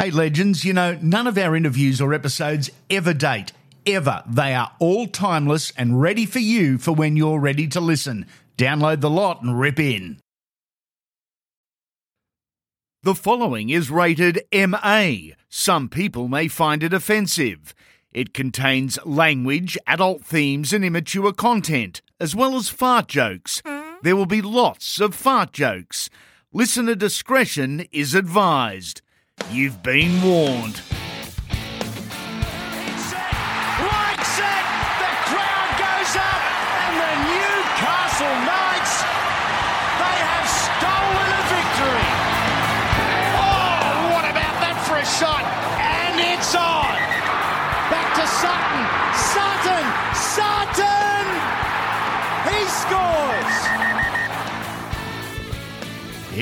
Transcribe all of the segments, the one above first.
Hey, legends, you know, none of our interviews or episodes ever date. Ever. They are all timeless and ready for you for when you're ready to listen. Download the lot and rip in. The following is rated MA. Some people may find it offensive. It contains language, adult themes, and immature content, as well as fart jokes. There will be lots of fart jokes. Listener discretion is advised. You've been warned.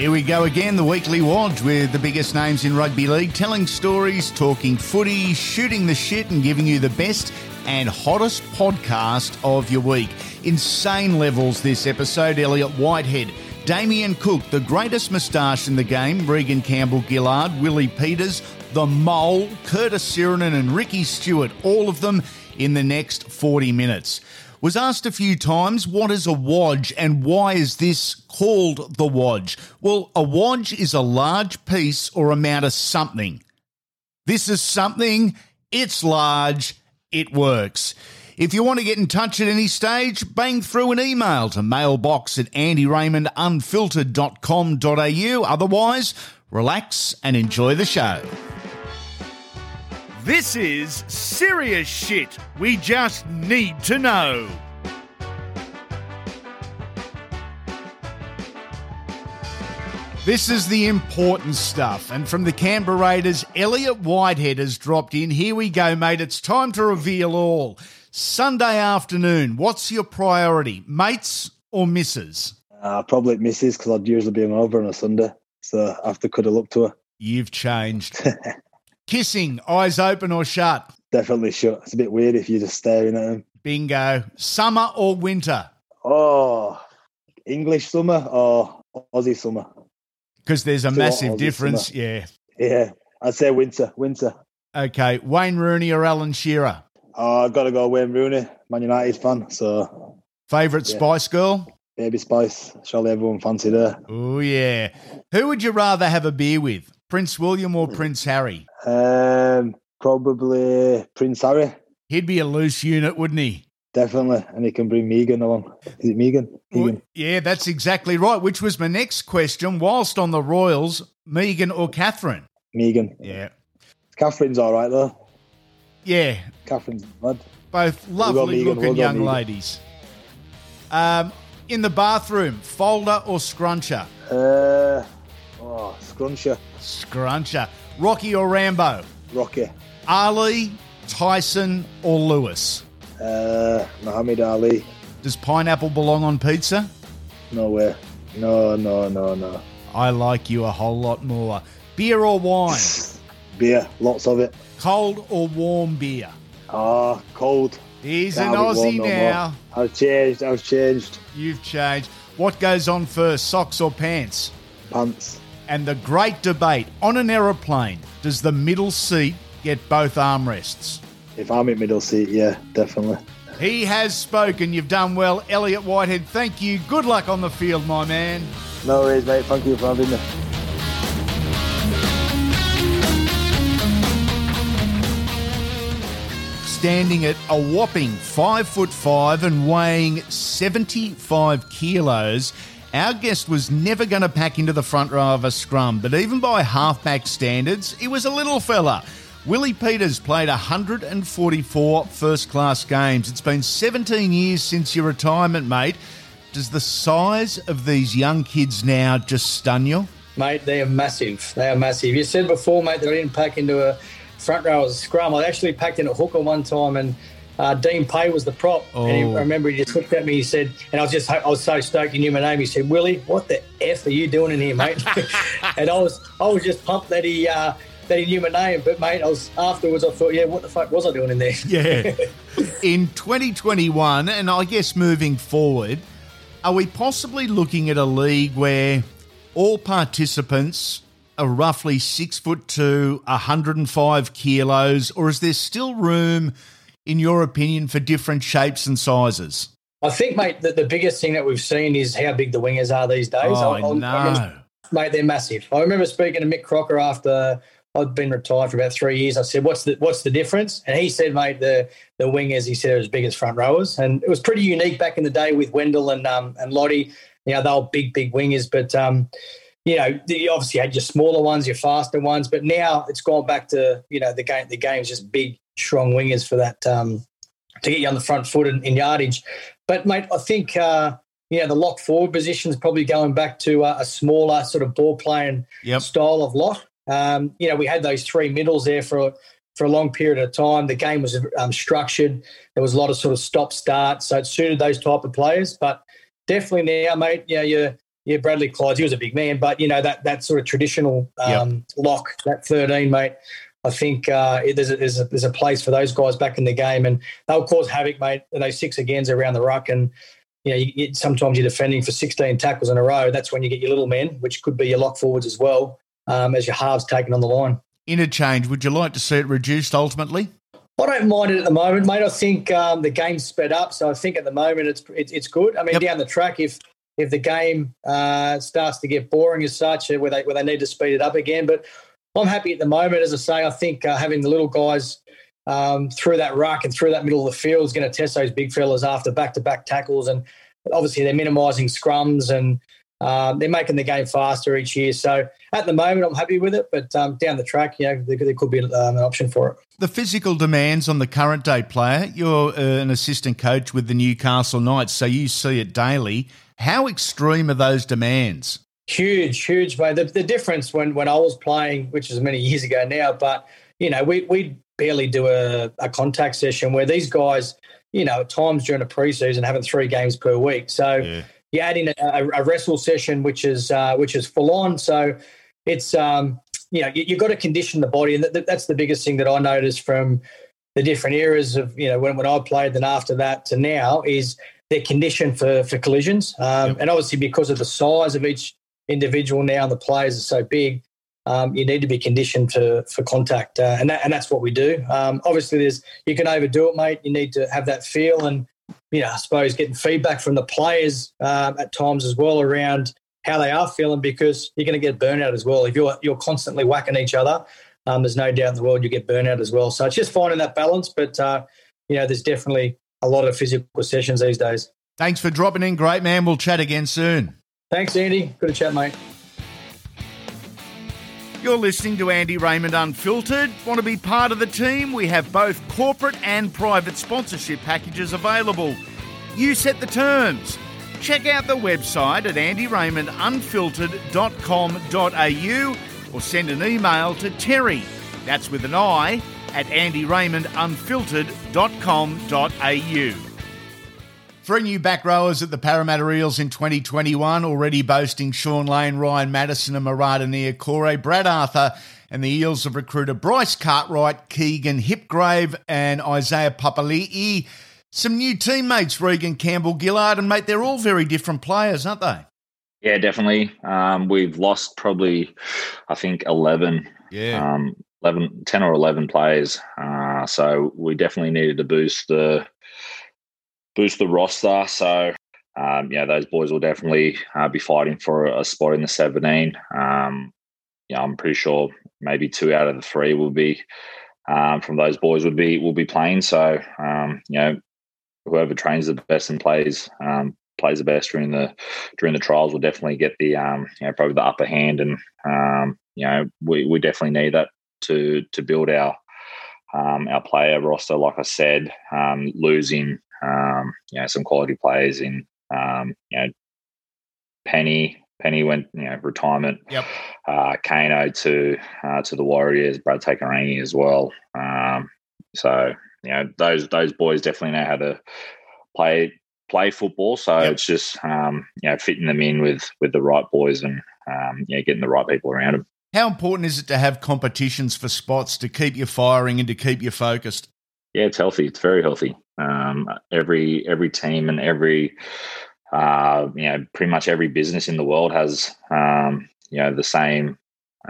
Here we go again, the weekly watch with the biggest names in rugby league, telling stories, talking footy, shooting the shit, and giving you the best and hottest podcast of your week. Insane levels this episode. Elliott Whitehead, Damien Cook, the greatest moustache in the game, Reagan Campbell Gillard, Willie Peters, the Mole, Curtis Sironen, and Ricky Stuart, all of them in the next 40 minutes was asked a few times what is a wodge and why is this called the wodge? Well, a wodge is a large piece or amount of something. This is something, it's large, it works. If you want to get in touch at any stage, bang through an email to mailbox at andyraymondunfiltered.com.au. Otherwise, relax and enjoy the show. This is serious shit we just need to know. This is the important stuff. And from the Canberra Raiders, Elliott Whitehead has dropped in. Here we go, mate. It's time to reveal all. Sunday afternoon, what's your priority, mates or misses? Uh, probably misses because I'd usually be over on a Sunday. So I have to cut a look to her. You've changed. Kissing, eyes open or shut? Definitely shut. It's a bit weird if you're just staring at him. Bingo. Summer or winter? Oh, English summer or Aussie summer? Because there's a Still massive Aussie difference. summer. Yeah. Yeah, I'd say winter. Winter. Okay. Wayne Rooney or Alan Shearer? Oh, I've got to go Wayne Rooney, Man United fan. So Favourite Yeah. Spice Girl? Baby Spice. Surely everyone fancied her. Oh, yeah. Who would you rather have a beer with? Prince William or Prince Harry? Um, probably Prince Harry. He'd be a loose unit, wouldn't he? Definitely, and he can bring Meghan along. Is it Megan? Well, yeah, that's exactly right. Which was my next question. Whilst on the Royals, Meghan or Catherine? Meghan. Yeah. Catherine's all right though. Yeah, Catherine's both lovely Meghan, looking we'll young Meghan. ladies. Um, in the bathroom, folder or scruncher? Uh, oh, Scruncher. Scruncher. Rocky or Rambo? Rocky. Ali, Tyson or Lewis? Uh, Muhammad Ali. Does pineapple belong on pizza? No way. No, no, no, no. I like you a whole lot more. Beer or wine? Beer. Lots of it. Cold or warm beer? Ah, cold. He's an Can't warm Aussie no more. now. I've changed. I've changed. You've changed. What goes on first, socks or pants? Pants. And the great debate on an aeroplane does the middle seat get both armrests? If I'm in middle seat, yeah, definitely. He has spoken. You've done well. Elliott Whitehead, thank you. Good luck on the field, my man. No worries, mate. Thank you for having me. Standing at a whopping five foot five and weighing 75 kilos, our guest was never going to pack into the front row of a scrum, but even by halfback standards, he was a little fella. Willie Peters played 144 first class games. It's been 17 years since your retirement, mate. Does the size of these young kids now just stun you? Mate, they are massive. They are massive. You said before, mate, that I didn't pack into a front row as a scrum. I actually packed in a hooker one time, and uh, Dean Pay was the prop. And he, Oh. I remember he just looked at me. He said, and I was just, I was so stoked he knew my name. He said, "Willie, what the f are you doing in here, mate?" and I was, I was just pumped that he. Uh, that he knew my name, but mate, I was afterwards. I thought, yeah, what the fuck was I doing in there? Yeah. In 2021, and I guess moving forward, are we possibly looking at a league where all participants are roughly six foot two, 105 kilos, or is there still room, in your opinion, for different shapes and sizes? I think, mate, that the biggest thing that we've seen is how big the wingers are these days. Oh, I, no. I remember, mate, they're massive. I remember speaking to Mick Crocker after I'd been retired for about three years. I said, "What's the what's the difference?" And he said, "Mate, the the wingers." He said, "Are as big as front rowers," and it was pretty unique back in the day with Wendell and um, and Lote. You know, they were big, big wingers, but um, you know, you obviously had your smaller ones, your faster ones, but now it's gone back to you know the game. The game's just big, strong wingers for that um, to get you on the front foot in, in yardage. But mate, I think uh, you know the lock forward position is probably going back to uh, a smaller sort of ball playing Yep. style of lock. Um, you know, we had those three middles there for for a long period of time. The game was um, structured. There was a lot of sort of stop start, so it suited those type of players. But definitely now, mate, you know, you're yeah, Bradley Clyde, he was a big man, but you know that that sort of traditional um, lock, that thirteen, mate. I think uh, it- there's a, there's a there's a place for those guys back in the game, and they'll cause havoc, mate. Those six agains around the ruck, and you know, you, you, sometimes you're defending for 16 tackles in a row. That's when you get your little men, which could be your lock forwards as well, um, as your halves taken on the line. Interchange, would you like to see it reduced ultimately? I don't mind it at the moment, mate. I think um, the game's sped up, so I think at the moment it's it's, it's good. I mean, Yep. down the track, if if the game uh, starts to get boring as such, uh, where they where they need to speed it up again, but I'm happy at the moment. As I say, I think uh, having the little guys um, through that ruck and through that middle of the field is going to test those big fellas after back to back tackles, and obviously they're minimising scrums and um, they're making the game faster each year. So at the moment, I'm happy with it, but um, down the track, you know, there, there could be um, an option for it. The physical demands on the current day player, you're uh, an assistant coach with the Newcastle Knights, so you see it daily. How extreme are those demands? Huge, huge, mate. The, the difference when, when I was playing, which is many years ago now, but you know, we we barely do a, a contact session where these guys, you know, at times during a preseason having three games per week. So Yeah. you add in a, a, wrestle session, which is uh, which is full on. So it's um, you know, you, you've got to condition the body, and that, that's the biggest thing that I noticed from the different eras of you know when, when I played, then after that to now is they're conditioned for for collisions, um, Yep. and obviously because of the size of each individual now and the players are so big. Um, you need to be conditioned for for contact, uh, and that, and that's what we do. Um, obviously, there's you can overdo it, mate. You need to have that feel, and you know, I suppose getting feedback from the players um, at times as well around how they are feeling because you're going to get burnout as well if you're you're constantly whacking each other. Um, there's no doubt in the world you get burnout as well. So it's just finding that balance, but uh, you know, there's definitely a lot of physical sessions these days. Thanks for dropping in, great man. We'll chat again soon. Thanks, Andy. Good to chat, mate. You're listening to Andy Raymond Unfiltered. Want to be part of the team? We have both corporate and private sponsorship packages available. You set the terms. Check out the website at andyraymondunfiltered.com.au or send an email to Terry, that's with an I, at andyraymondunfiltered.com.au. Three new back rowers at the Parramatta Eels in 2021, already boasting Sean Lane, Ryan Matterson, and Marata Niukore. Brad Arthur and the Eels have recruited Bryce Cartwright, Keegan Hipgrave, and Isaiah Papali'i. Some new teammates, Reagan Campbell Gillard, and mate, they're all very different players, aren't they? Yeah, definitely. Um, we've lost probably, I think, 11, Yeah. um, 11 10 or 11 players. Uh, so we definitely needed to boost the boost the roster. So, um, yeah, those boys will definitely uh, be fighting for a spot in the 17. Um, yeah, I'm pretty sure maybe two out of the three will be um, from those boys would be will be playing. So, um, you know, whoever trains the best and plays um, plays the best during the during the trials will definitely get the um, you know probably the upper hand, and um, you know we, we definitely need that to to build our um, our player roster. Like I said, um, losing um, you know some quality players in um, you know Penny Penny went you know retirement. Yep. Uh, Kano to uh, to the Warriors, Brad Takairangi as well. Um, so you know those those boys definitely know how to play play football. So Yep. it's just um, you know fitting them in with with the right boys and um, you know getting the right people around them. How important is it to have competitions for spots to keep you firing and to keep you focused? Yeah, it's healthy. It's very healthy. Um, every every team and every uh, you know pretty much every business in the world has um, you know the same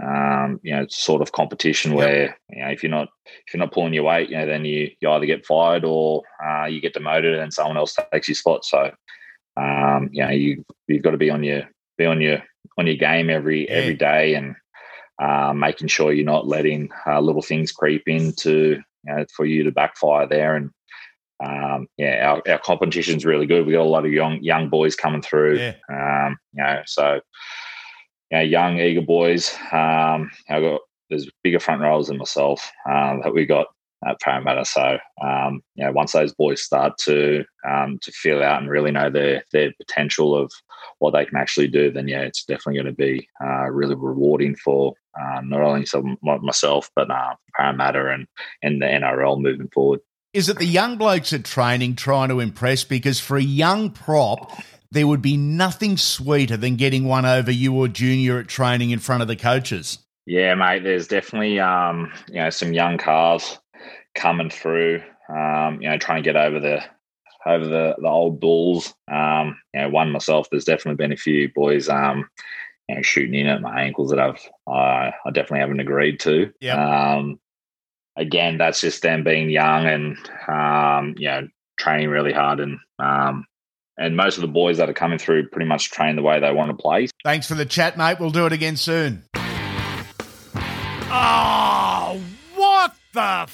um, you know sort of competition yep. where you know if you're not if you're not pulling your weight, you know then you you either get fired or uh, you get demoted and someone else takes your spot. So um, you know you you've got to be on your be on your on your game every yeah. every day and uh, making sure you're not letting uh, little things creep into you know, for you to backfire there and um, yeah, our, our competition's really good. We got a lot of young young boys coming through. Yeah. Um, you know, so you know, young eager boys. Um, I got there's bigger front rows than myself um, that we got at Parramatta. So um, you know, once those boys start to um, to feel out and really know their their potential of what they can actually do, then yeah, it's definitely going to be uh, really rewarding for uh, not only some myself but uh, Parramatta and and the NRL moving forward. Is it the young blokes at training trying to impress? Because for a young prop, there would be nothing sweeter than getting one over you or junior at training in front of the coaches. Yeah, mate. There's definitely um, you know some young cars coming through. Um, you know, trying to get over the over the the old bulls. Um, you know, one myself. There's definitely been a few boys. Um, you know, shooting in at my ankles that I've uh, I definitely haven't agreed to. Yeah. Um, again, that's just them being young and um, you know training really hard and um, and most of the boys that are coming through pretty much train the way they want to play. Thanks for the chat, mate. We'll do it again soon. Oh, what the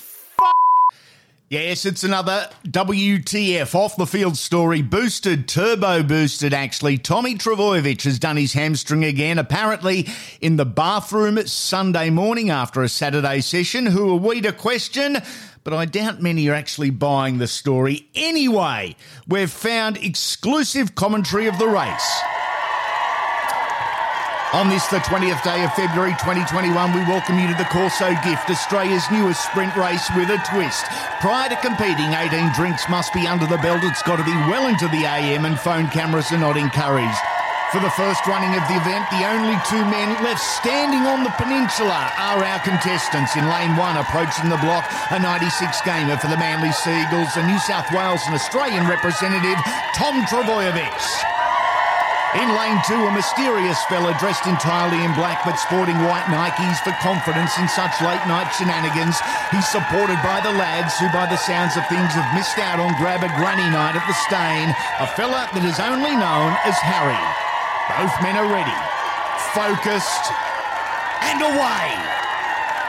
Yes, it's another WTF off the field story. Boosted, turbo boosted, actually. Tommy Trbojevic has done his hamstring again, apparently in the bathroom Sunday morning after a Saturday session. Who are we to question? But I doubt many are actually buying the story. Anyway, we've found exclusive commentary of the race. On this, the 20th day of February 2021, we welcome you to the Corso Gift, Australia's newest sprint race with a twist. Prior to competing, 18 drinks must be under the belt. It's got to be well into the AM, and phone cameras are not encouraged. For the first running of the event, the only two men left standing on the peninsula are our contestants. In lane one, approaching the block, a 96 gamer for the Manly Seagulls, a New South Wales and Australian representative, Tom Trbojevic. In lane two, a mysterious fella dressed entirely in black but sporting white Nikes for confidence in such late night shenanigans. He's supported by the lads who, by the sounds of things, have missed out on grab a granny night at the Steyne. A fella that is only known as Harry. Both men are ready, focused, and away.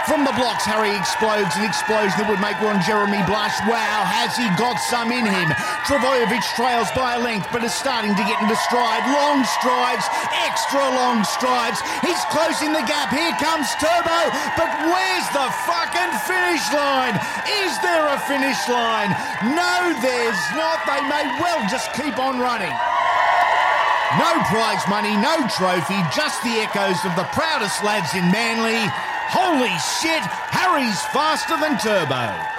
From the blocks, Harry explodes an explosion that would make Ron Jeremy blush. Wow, has he got some in him? Trbojevic trails by a length, but is starting to get into stride. Long strides, extra long strides. He's closing the gap. Here comes Turbo, but where's the fucking finish line? Is there a finish line? No, there's not. They may well just keep on running. No prize money, no trophy, just the echoes of the proudest lads in Manly. Holy shit, Harry's faster than Turbo.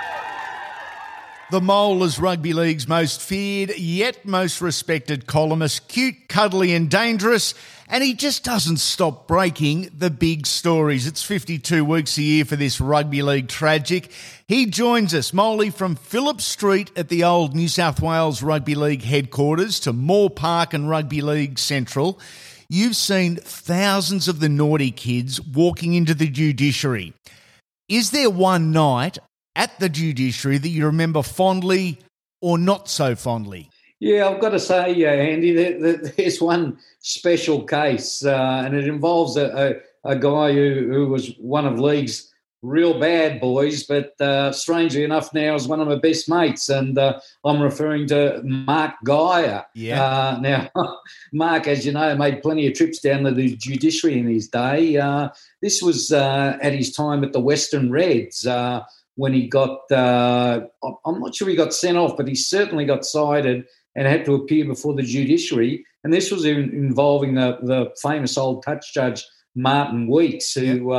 The Mole is rugby league's most feared yet most respected columnist, cute, cuddly, and dangerous, and he just doesn't stop breaking the big stories. It's 52 weeks a year for this rugby league tragic. He joins us, Moley, from Phillip Street at the old New South Wales Rugby League headquarters to Moore Park and Rugby League Central. You've seen thousands of the naughty kids walking into the judiciary. Is there one night at the judiciary that you remember fondly or not so fondly? Yeah, I've got to say, uh, Andy, there's one special case, uh, and it involves a, a, a guy who, who was one of league's real bad boys, but uh, strangely enough, now is one of my best mates, and uh, I'm referring to Mark Geyer. Yeah. Uh, now, Mark, as you know, made plenty of trips down to the judiciary in his day. Uh, this was uh, at his time at the Western Reds. Uh, when he got, I'm not sure he got sent off, but he certainly got cited and had to appear before the judiciary. And this was in, involving the, the famous old touch judge Martin Weeks, who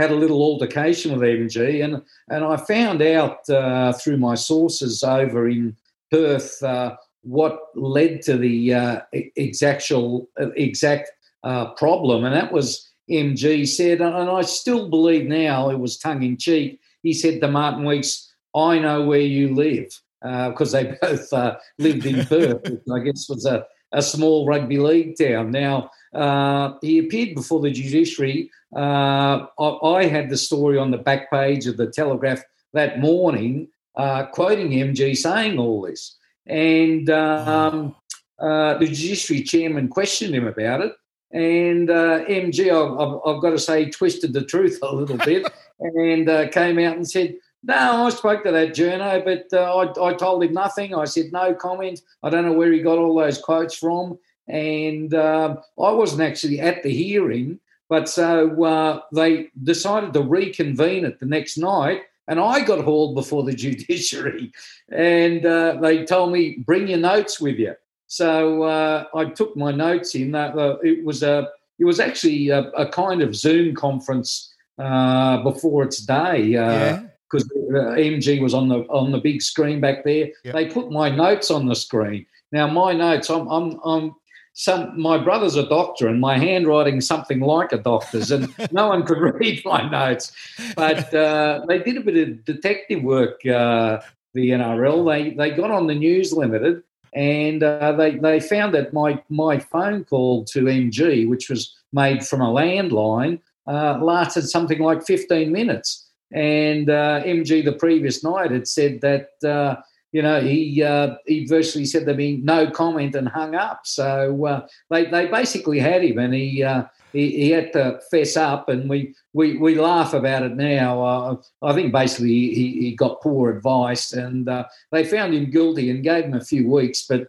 had a little altercation with MG, and and I found out uh, through my sources over in Perth uh, what led to the uh, exactual exact uh, problem, and that was MG said, and I still believe now it was tongue in cheek. He said to Martin Weeks, "I know where you live," because uh, they both uh, lived in Perth, which I guess was a a small rugby league town. Now, uh, he appeared before the judiciary. Uh, I, I, had the story on the back page of the Telegraph that morning, uh, quoting MG saying all this. And um, uh, the judiciary chairman questioned him about it. And uh, MG, I've, I've, got to say, twisted the truth a little bit and uh, came out and said, no, I spoke to that journo, but uh, I, I, told him nothing. I said no comment. I don't know where he got all those quotes from. And um, I wasn't actually at the hearing, but so uh, they decided to reconvene it the next night. And I got hauled before the judiciary. And uh, they told me, bring your notes with you. So uh, I took my notes in. Uh, it was a it was actually a, a kind of Zoom conference uh, before its day. Yeah because uh, MG was on the on the big screen back there. Yep. They put my notes on the screen. Now my notes, I'm I'm, I'm some my brother's a doctor and my handwriting's something like a doctor's and no one could read my notes. But uh, they did a bit of detective work. Uh, the NRL they they got on the News Limited and uh, they they found that my my phone call to MG, which was made from a landline, uh, lasted something like 15 minutes. And uh, MG the previous night had said that uh, you know he uh, he virtually said there'd be no comment and hung up. So uh, they they basically had him, and he. Uh, he, he, had to fess up, and we, we, we laugh about it now. Uh, I think basically he, he got poor advice, and they found him guilty and gave him a few weeks. But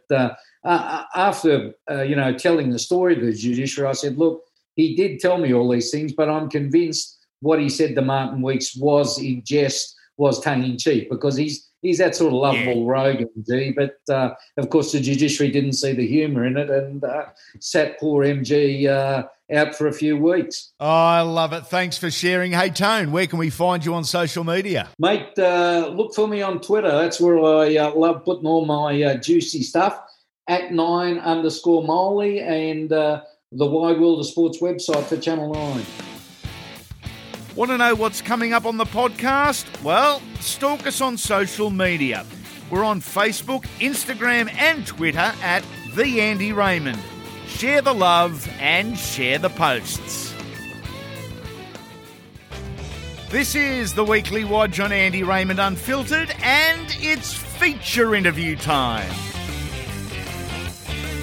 after you know telling the story to the judiciary, I said, "Look, he did tell me all these things, but I'm convinced what he said to Martin Weeks was in jest, was tongue in cheek, because he's he's that sort of lovable yeah. rogue, MG. But uh, of course, the judiciary didn't see the humour in it and uh, sat poor MG uh, out for a few weeks. Oh, I love it. Thanks for sharing. Hey, Tone, where can we find you on social media? Mate, uh, look for me on Twitter. That's where I uh, love putting all my uh, juicy stuff at nine underscore Molly and the Wide World of Sports website for Channel 9. Want to know what's coming up on the podcast? Well, stalk us on social media. We're on Facebook, Instagram, and Twitter at The Andy Raymond. Share the love and share the posts. This is the weekly Watch on Andy Raymond Unfiltered, and it's feature interview time.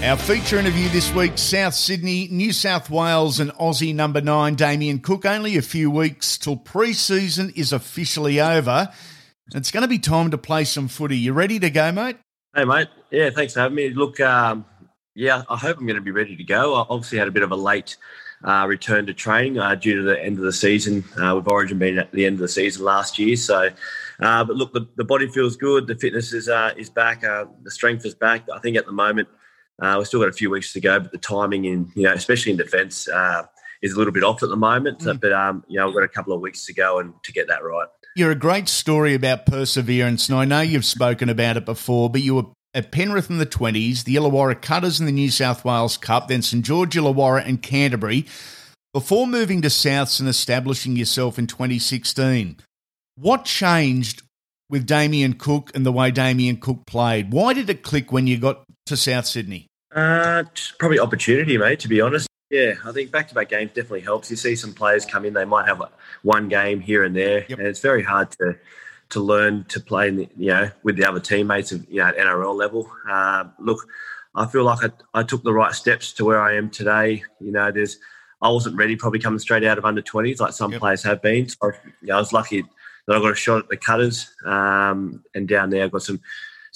Our feature interview this week South Sydney, New South Wales, and Aussie number nine, Damien Cook. Only a few weeks till pre season is officially over. It's going to be time to play some footy. You ready to go, mate? Hey, mate. Yeah, thanks for having me. Look, um, yeah, I hope I'm going to be ready to go. I obviously had a bit of a late uh, return to training uh, due to the end of the season, uh, with Origin being at the end of the season last year. So, uh, but look, the, the, body feels good. The fitness is uh, is back. Uh, the strength is back. I think at the moment uh, we've still got a few weeks to go, but the timing in, you know, especially in defence, uh, is a little bit off at the moment. Mm. But um, you know, we've got a couple of weeks to go and to get that right. You're a great story about perseverance, and I know you've spoken about it before. But you were at Penrith in the twenties, the Illawarra Cutters in the New South Wales Cup, then St George Illawarra and Canterbury, before moving to Souths and establishing yourself in 2016. What changed with Damien Cook and the way Damien Cook played? Why did it click when you got to South Sydney? Uh, probably opportunity, mate. To be honest, yeah, I think back-to-back games definitely helps. You see some players come in; they might have one game here and there, yep. and it's very hard to to learn to play, in the, you know, with the other teammates of you know at NRL level. Uh, look, I feel like I, I took the right steps to where I am today. You know, there's I wasn't ready, probably coming straight out of under 20s like some yep. players have been. So you know, I was lucky that I got a shot at the cutters, um, and down there I got some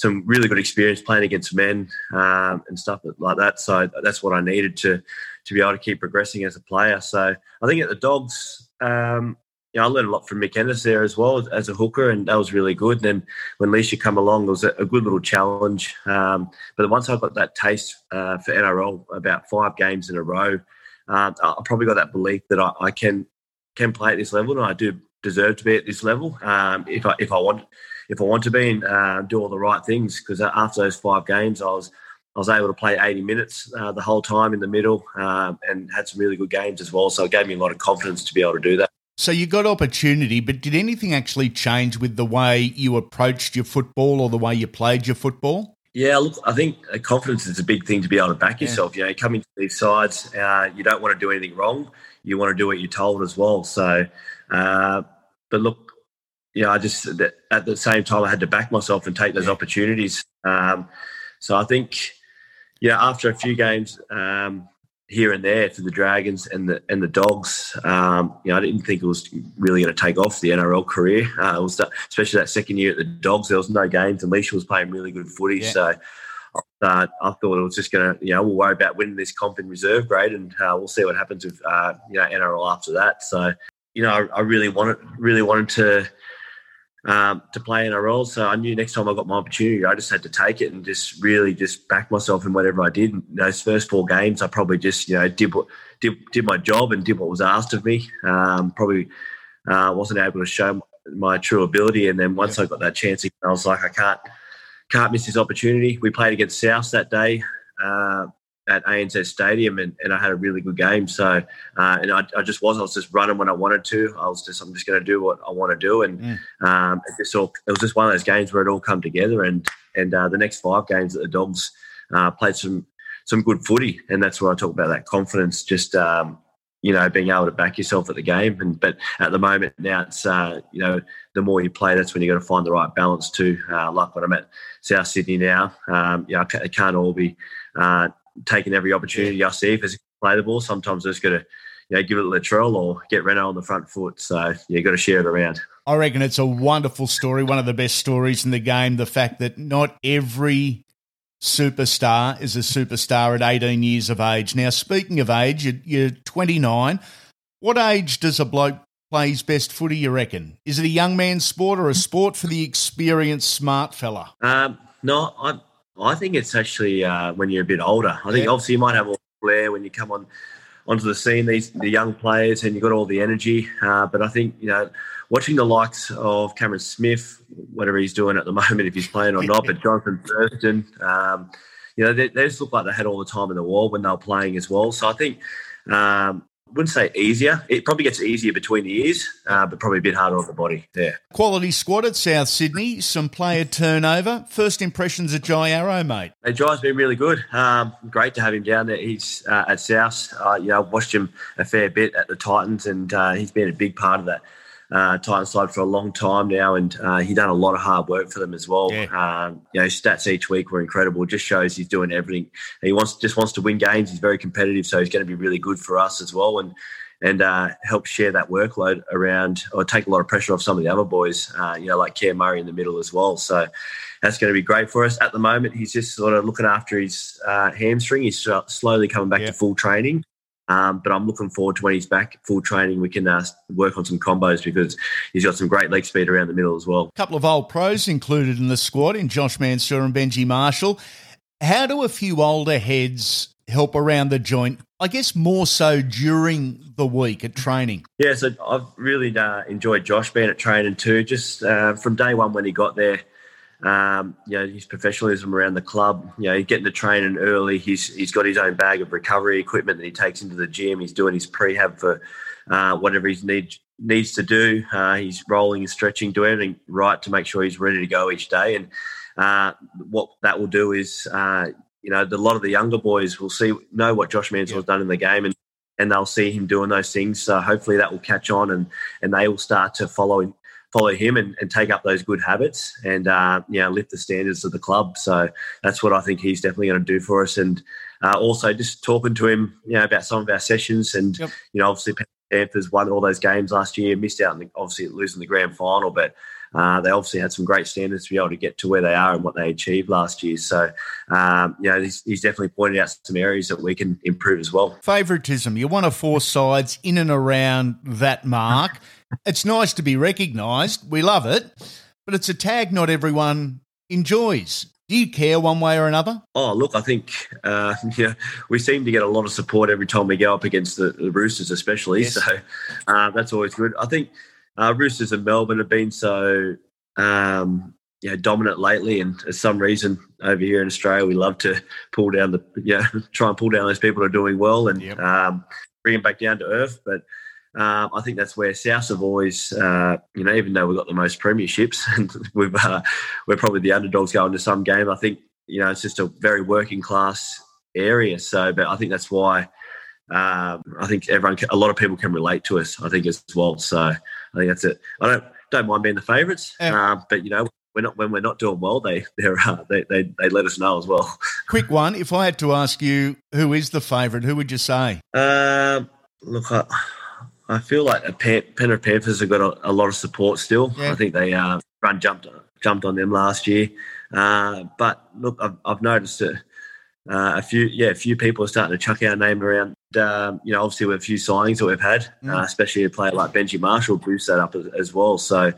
some really good experience playing against men um, and stuff like that. So that's what I needed to to be able to keep progressing as a player. So I think at the Dogs, um, you know, I learned a lot from Mick Ennis there as well as a hooker, and that was really good. And then when Lichaa come along, it was a, good little challenge. Um, but once I got that taste uh, for NRL, about five games in a row, uh, I probably got that belief that I, I, can can play at this level, and I do deserve to be at this level um, if I if I want if I want to be and uh, do all the right things. Because after those five games, I was I was able to play 80 minutes uh, the whole time in the middle uh, and had some really good games as well. So it gave me a lot of confidence to be able to do that. So you got opportunity, but did anything actually change with the way you approached your football or the way you played your football? Yeah, look, I think confidence is a big thing to be able to back yourself. Yeah. You know, coming to these sides, uh, you don't want to do anything wrong. You want to do what you're told as well. So, uh, but look, you know, I just at the same time I had to back myself and take those yeah. opportunities. Um, so I think, yeah, after a few games, um, here and there for the Dragons and the and the Dogs. Um, you know, I didn't think it was really going to take off the NRL career. Uh, was that, especially that second year at the Dogs. There was no games. and Lichaa was playing really good footy, yeah. so. Uh, I thought it was just going to, you know, we'll worry about winning this comp in reserve grade, and uh, we'll see what happens with, uh, you know, NRL after that. So, you know, I, I really wanted, really wanted to um, to play in a role. So I knew next time I got my opportunity, I just had to take it and just really just back myself in whatever I did. In those first four games, I probably just you know did what did, did my job and did what was asked of me. Um, probably uh, wasn't able to show my true ability, and then once. I got that chance, I was like, I can't can't miss this opportunity. We played against South that day. Uh, at ANZ Stadium, and, and I had a really good game. So, uh, and I, I, just was, I was just running when I wanted to. I was just, I'm just going to do what I want to do, and mm. um, it just all, it was just one of those games where it all come together. And and uh, the next five games that the Dogs uh, played some some good footy, and that's where I talk about that confidence. Just um, you know, being able to back yourself at the game. And but at the moment now, it's uh, you know, the more you play, that's when you got to find the right balance too. Uh, like when I'm at South Sydney now, um, you know, it can't all be uh, taking every opportunity I see if it's play the ball. Sometimes I just got to you know, give it a Latrell or get Reyno on the front foot. So you got to share it around. I reckon it's a wonderful story, one of the best stories in the game. The fact that not every superstar is a superstar at 18 years of age. Now, speaking of age, you're 29. What age does a bloke play his best footy, you reckon? Is it a young man's sport or a sport for the experienced smart fella? Um, no, I I think it's actually uh, when you're a bit older. I think yeah. obviously you might have all the flair when you come on onto the scene. These the young players and you've got all the energy. Uh, but I think you know watching the likes of Cameron Smith, whatever he's doing at the moment, if he's playing or not, but Jonathan Thurston, um, you know they, they, just look like they had all the time in the world when they were playing as well. So I think um, wouldn't say easier. It probably gets easier between the ears, uh, but probably a bit harder on the body. Yeah. Quality squad at South Sydney. Some player turnover. First impressions of Jai Arrow, mate. Hey, Jai's been really good. Um, great to have him down there. He's uh, at South. Uh, you know, I've watched him a fair bit at the Titans, and uh, he's been a big part of that uh, Titan side for a long time now, and uh, he done a lot of hard work for them as well. Yeah. Um, you know, stats each week were incredible. Just shows he's doing everything. He wants just wants to win games. He's very competitive, so he's going to be really good for us as well, and and uh, help share that workload around or take a lot of pressure off some of the other boys. Uh, you know, like Cam Murray in the middle as well. So that's going to be great for us. At the moment, he's just sort of looking after his uh, hamstring. He's slowly coming back yeah. to full training. Um, but I'm looking forward to when he's back full training, we can uh, work on some combos because he's got some great leg speed around the middle as well. A couple of old pros included in the squad in Josh Mansour and Benji Marshall. How do a few older heads help around the joint? I guess more so during the week at training. Yeah, so I've really uh, enjoyed Josh being at training too. Just uh, from day one when he got there, um, you know, his professionalism around the club. You know, getting to training early. He's he's got his own bag of recovery equipment that he takes into the gym. He's doing his prehab for uh, whatever he needs needs to do. Uh, he's rolling and stretching, doing everything right to make sure he's ready to go each day. And uh, what that will do is, uh, you know, a lot of the younger boys will see know what Josh Mansour's has done in the game and. And they'll see him doing those things. So hopefully that will catch on, and, and they will start to follow follow him and, and take up those good habits and uh, you know lift the standards of the club. So that's what I think he's definitely going to do for us. And uh, also just talking to him, you know, about some of our sessions and yep. you know obviously Panthers won all those games last year, missed out on obviously losing the grand final, but. Uh, they obviously had some great standards to be able to get to where they are and what they achieved last year. So, um, you know, he's, he's, definitely pointed out some areas that we can improve as well. Favoritism. You're one of four sides in and around that mark it's nice to be recognised. We love it, but it's a tag not everyone enjoys. Do you care one way or another? Oh, look, I think uh, yeah, we seem to get a lot of support every time we go up against the, the Roosters, especially. Yes. So uh, that's always good. I think uh, Roosters and Melbourne have been so um, you know, dominant lately, and for some reason over here in Australia, we love to pull down the yeah, try and pull down those people who are doing well and yep. um, bring them back down to earth. But um, I think that's where South have always, uh, you know, even though we've got the most premierships and we've, uh, we're probably the underdogs going to some game. I think you know, it's just a very working class area. So, but I think that's why um, I think everyone, a lot of people can relate to us. I think as well. So I think that's it. I don't don't mind being the favourites, yeah. uh, but you know, we're not when we're not doing well. They uh, they they they let us know as well. Quick one. If I had to ask you, who is the favourite? Who would you say? Um, look, I, I feel like the Penrith Panthers have got a, a lot of support still. Yeah. I think they uh, run jumped jumped on them last year. Uh, but look, I've, I've noticed that uh, a few, yeah, a few people are starting to chuck our name around. Um, you know, obviously with a few signings that we've had, mm. uh, especially a player like Benji Marshall boosts that up as, as well. So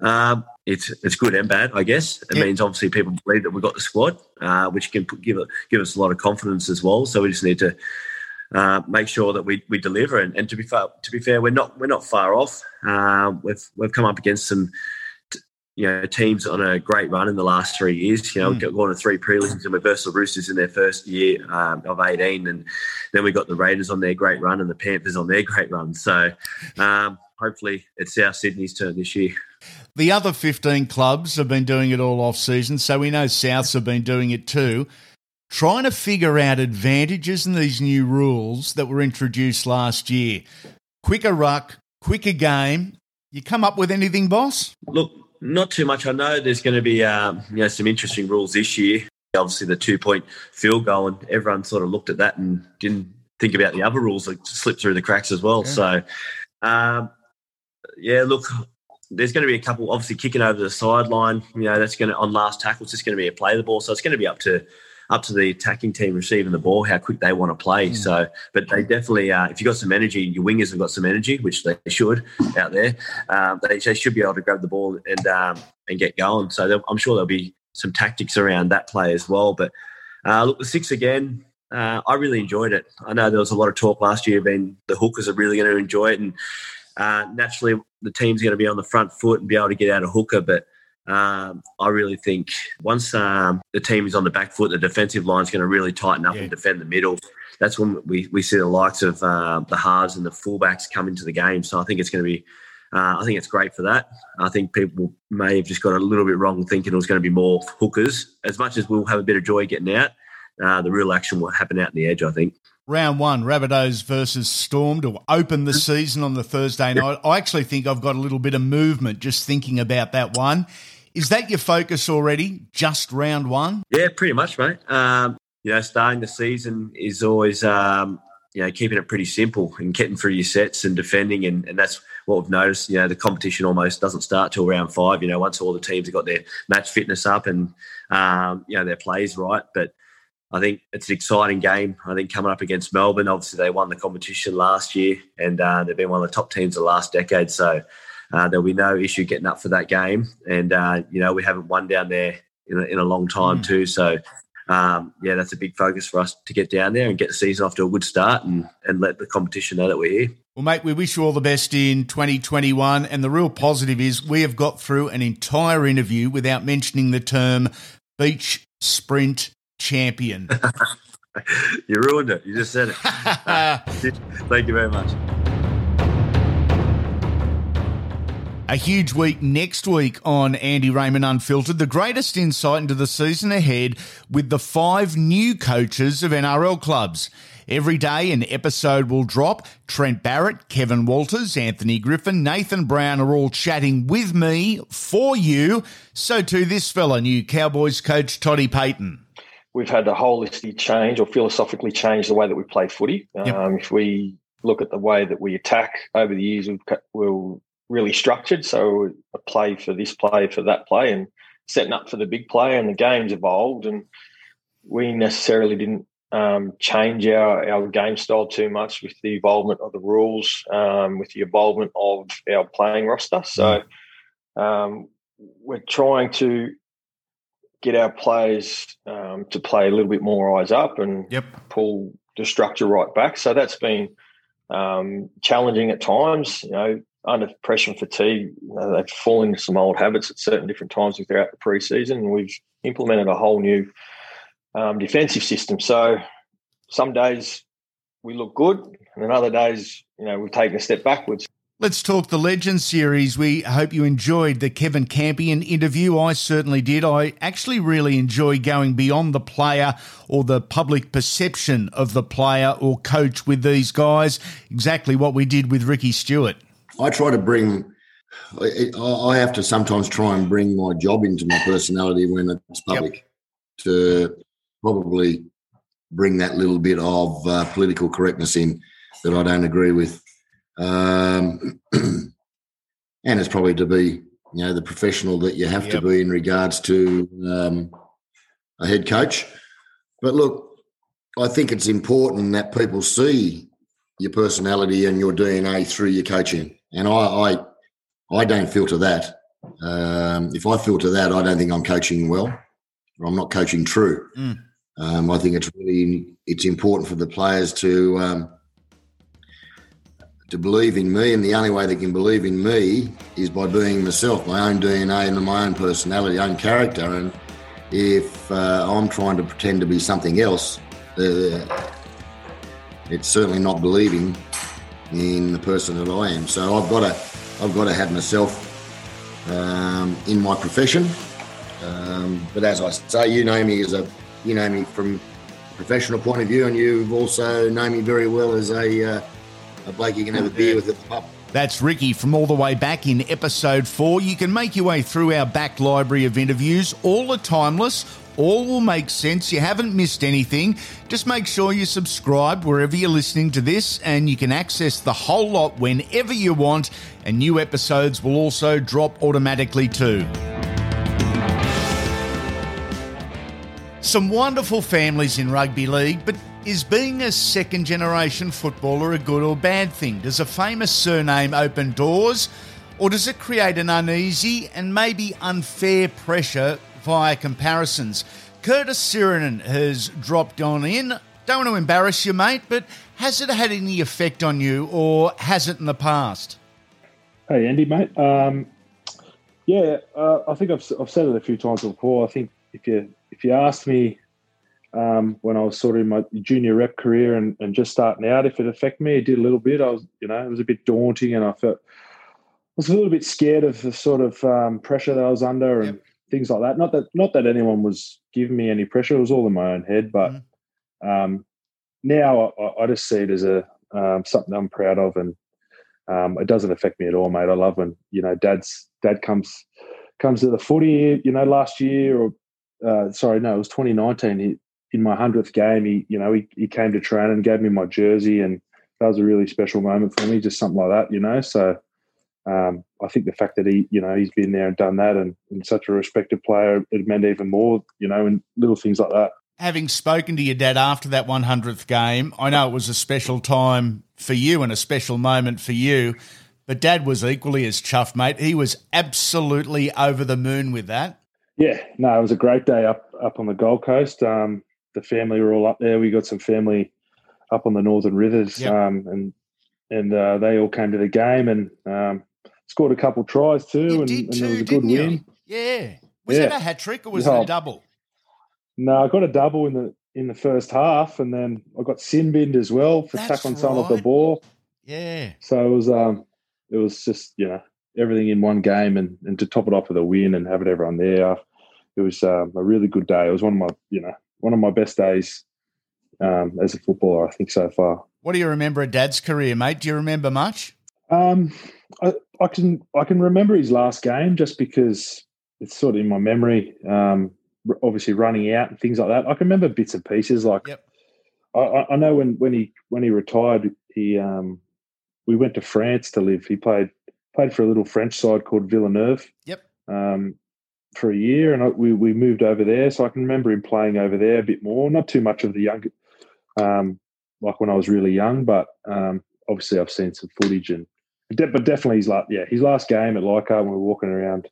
um, it's it's good and bad, I guess. It means obviously people believe that we've got the squad, uh, which can give give us a lot of confidence as well. So we just need to uh, make sure that we, we deliver. And, and to be fair, to be fair, we're not we're not far off. Uh, we've we've come up against some you know teams on a great run in the last three years. You know, mm. going to three prelims and we versed the Roosters in their first year um, of eighteen, and then we got the Raiders on their great run and the Panthers on their great run. So um, hopefully, it's South Sydney's turn this year. The other 15 clubs have been doing it all off season, so we know Souths have been doing it too trying to figure out advantages in these new rules that were introduced last year. Quicker ruck, quicker game. You come up with anything, boss? Look, not too much. I know there's going to be um, you know some interesting rules this year. Obviously, the two point field goal, and everyone sort of looked at that and didn't think about the other rules that slipped through the cracks as well. Yeah. So, um, yeah, look, there's going to be a couple obviously kicking over the sideline. You know, that's going to on last tackle. It's just going to be a play the ball. So it's going to be up to up to the attacking team receiving the ball how quick they want to play. Mm. So, but they definitely, uh, if you've got some energy, your wingers have got some energy, which they should out there. Um, they, they, should be able to grab the ball and um, and get going. So I'm sure there'll be some tactics around that play as well. But uh, look, the six again. Uh, I really enjoyed it. I know there was a lot of talk last year. Being the hookers are really going to enjoy it, and uh, naturally the team's going to be on the front foot and be able to get out a hooker. But um, I really think once um, the team is on the back foot, the defensive line is going to really tighten up yeah. and defend the middle. That's when we, we see the likes of uh, the halves and the fullbacks come into the game. So I think it's going to be, uh, I think it's great for that. I think people may have just got a little bit wrong thinking it was going to be more hookers. As much as we'll have a bit of joy getting out, uh, the real action will happen out in the edge, I think. Round one, Rabbitohs versus Storm to open the season on the Thursday night. I actually think I've got a little bit of movement just thinking about that one. Is that your focus already? Just round one? Yeah, pretty much, mate. Um, you know, starting the season is always, um, you know, keeping it pretty simple and getting through your sets and defending. And, and that's what we've noticed. You know, the competition almost doesn't start till round five, you know, once all the teams have got their match fitness up and, um, you know, their plays right. But I think it's an exciting game. I think coming up against Melbourne, obviously they won the competition last year and uh, they've been one of the top teams the last decade. So, uh, there'll be no issue getting up for that game. And, uh, you know, we haven't won down there in a, in a long time, mm. too. So, um, yeah, that's a big focus for us to get down there and get the season off to a good start and, and let the competition know that we're here. Well, mate, we wish you all the best in 2021. And the real positive is we have got through an entire interview without mentioning the term beach sprint champion. you ruined it. You just said it. Thank you very much. A huge week next week on Andy Raymond Unfiltered, the greatest insight into the season ahead with the five new coaches of NRL clubs. Every day an episode will drop. Trent Barrett, Kevin Walters, Anthony Griffin, Nathan Brown are all chatting with me for you. So too this fella, new Cowboys coach Toddy Payten. We've had a holistic change or philosophically change the way that we play footy. Yep. Um, if we look at the way that we attack over the years, we'll really structured. So a play for this play for that play and setting up for the big play and the game's evolved and we necessarily didn't um, change our, our game style too much with the involvement of the rules, um, with the involvement of our playing roster. So um, we're trying to get our players um, to play a little bit more eyes up and yep. pull the structure right back. So that's been um, challenging at times. You know, under pressure and fatigue, you know, they've fallen into some old habits at certain different times throughout the preseason. And we've implemented a whole new um, defensive system. So some days we look good, and then other days, you know, we've taken a step backwards. Let's talk the Legends series. We hope you enjoyed the Kevin Campion interview. I certainly did. I actually really enjoy going beyond the player or the public perception of the player or coach with these guys. Exactly what we did with Ricky Stuart. I try to bring, I have to sometimes try and bring my job into my personality when it's public yep. to probably bring that little bit of uh, political correctness in that I don't agree with um, and it's probably to be, you know, the professional that you have yep. to be in regards to um, a head coach. But look, I think it's important that people see your personality and your DNA through your coaching. And I, I, I don't filter that. Um, if I filter that, I don't think I'm coaching well, or I'm not coaching true. Mm. Um, I think it's really it's important for the players to um, to believe in me, and the only way they can believe in me is by being myself, my own DNA and my own personality, own character. And if uh, I'm trying to pretend to be something else, uh, it's certainly not believing in the person that I am. So I've got to, I've got to have myself um, in my profession. Um, but as I say, you know me as a, you know me from a professional point of view, and you've also known me very well as a uh, a bloke you can have a beer with at the pub. That's Ricky from all the way back in episode four. You can make your way through our back library of interviews. All are timeless, all will make sense. You haven't missed anything. Just make sure you subscribe wherever you're listening to this, and you can access the whole lot whenever you want. And new episodes will also drop automatically too. Some wonderful families in rugby league, but is being a second generation footballer a good or bad thing? Does a famous surname open doors, or does it create an uneasy and maybe unfair pressure via comparisons? Curtis Sironen has dropped on in. Don't want to embarrass you, mate, but has it had any effect on you, or has it in the past? Hey, Andy, mate. Um, yeah, uh, I think I've, I've said it a few times before. I think if you if you asked me um, when I was sort of in my junior rep career and, and just starting out. If it affected me, it did a little bit. I was, you know, it was a bit daunting, and I felt I was a little bit scared of the sort of um, pressure that I was under and yep. Things like that. Not that not that anyone was giving me any pressure; it was all in my own head. But mm-hmm. um, now I, I, just see it as a um, something I'm proud of, and um, it doesn't affect me at all, mate. I love when you know, dad's dad comes comes to the footy. You know, last year or uh, sorry, no, it was 2019. He, in my hundredth game, he you know he, he came to train and gave me my jersey, and that was a really special moment for me. Just something like that, you know. So um, I think the fact that he you know he's been there and done that, and, and such a respected player, it meant even more, you know, and little things like that. Having spoken to your dad after that 100th game, I know it was a special time for you and a special moment for you. But dad was equally as chuffed, mate. He was absolutely over the moon with that. Yeah, no, it was a great day up up on the Gold Coast. Um, the family were all up there. We got some family up on the Northern Rivers, yep. um, and and uh, they all came to the game and um, scored a couple tries too, and, and too, it was a good you? win. Yeah, was yeah. it a hat trick or was it a double? No, I got a double in the in the first half, and then I got sin binned as well for That's tackling right. someone off the ball. Yeah. So it was um it was just you know everything in one game, and and to top it off with a win and having everyone there. It was um, a really good day. It was one of my you know one of my best days um, as a footballer, I think, so far. What do you remember of Dad's career, mate? Do you remember much? Um, I, I, can I can remember his last game just because it's sort of in my memory. Um, obviously, running out and things like that. I can remember bits and pieces. Like, yep. I, I, know when, when he when he retired, he um, we went to France to live. He played played for a little French side called Villeneuve. Yep. Um, for a year, and I, we we moved over there. So I can remember him playing over there a bit more. Not too much of the young, um, like when I was really young, but um, obviously I've seen some footage and. But definitely, he's like, yeah, his last game at Leichhardt, when we were walking around,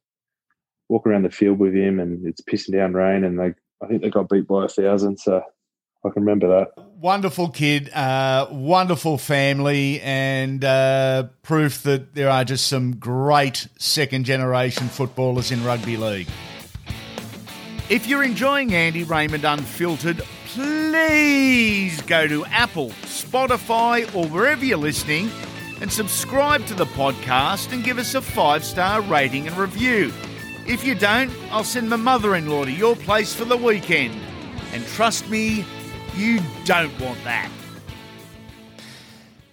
walking around the field with him, and it's pissing down rain, and they, I think they got beat by a thousand. So I can remember that. Wonderful kid, uh, wonderful family, and uh, proof that there are just some great second generation footballers in rugby league. If you're enjoying Andy Raymond Unfiltered, please go to Apple, Spotify, or wherever you're listening and subscribe to the podcast and give us a five star rating and review. If you don't, I'll send my mother in law to your place for the weekend. And trust me, you don't want that.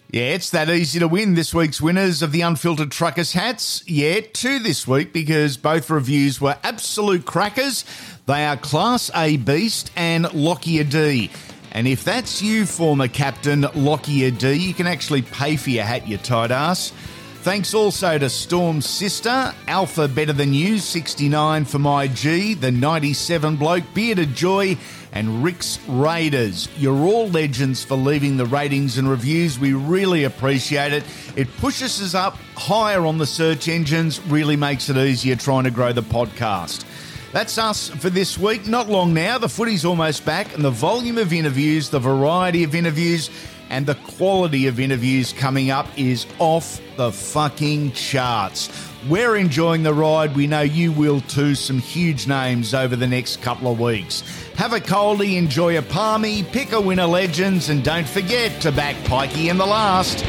Yeah, it's that easy to win this week's winners of the Unfiltered Truckers hats. Yeah, two this week because both reviews were absolute crackers. They are Class A Beast and Lockyer D. And if that's you, former captain Lockyer D, you can actually pay for your hat, you tight ass. Thanks also to Storm's sister, Alpha Better Than You, 69 for my G, the 97 bloke, Bearded Joy, and Rick's Raiders. You're all legends for leaving the ratings and reviews. We really appreciate it. It pushes us up higher on the search engines, really makes it easier trying to grow the podcast. That's us for this week. Not long now. The footy's almost back, and the volume of interviews, the variety of interviews, and the quality of interviews coming up is off the fucking charts. We're enjoying the ride. We know you will too. Some huge names over the next couple of weeks. Have a coldie, enjoy a palmy, pick a winner legends, and don't forget to back Pikey in the last.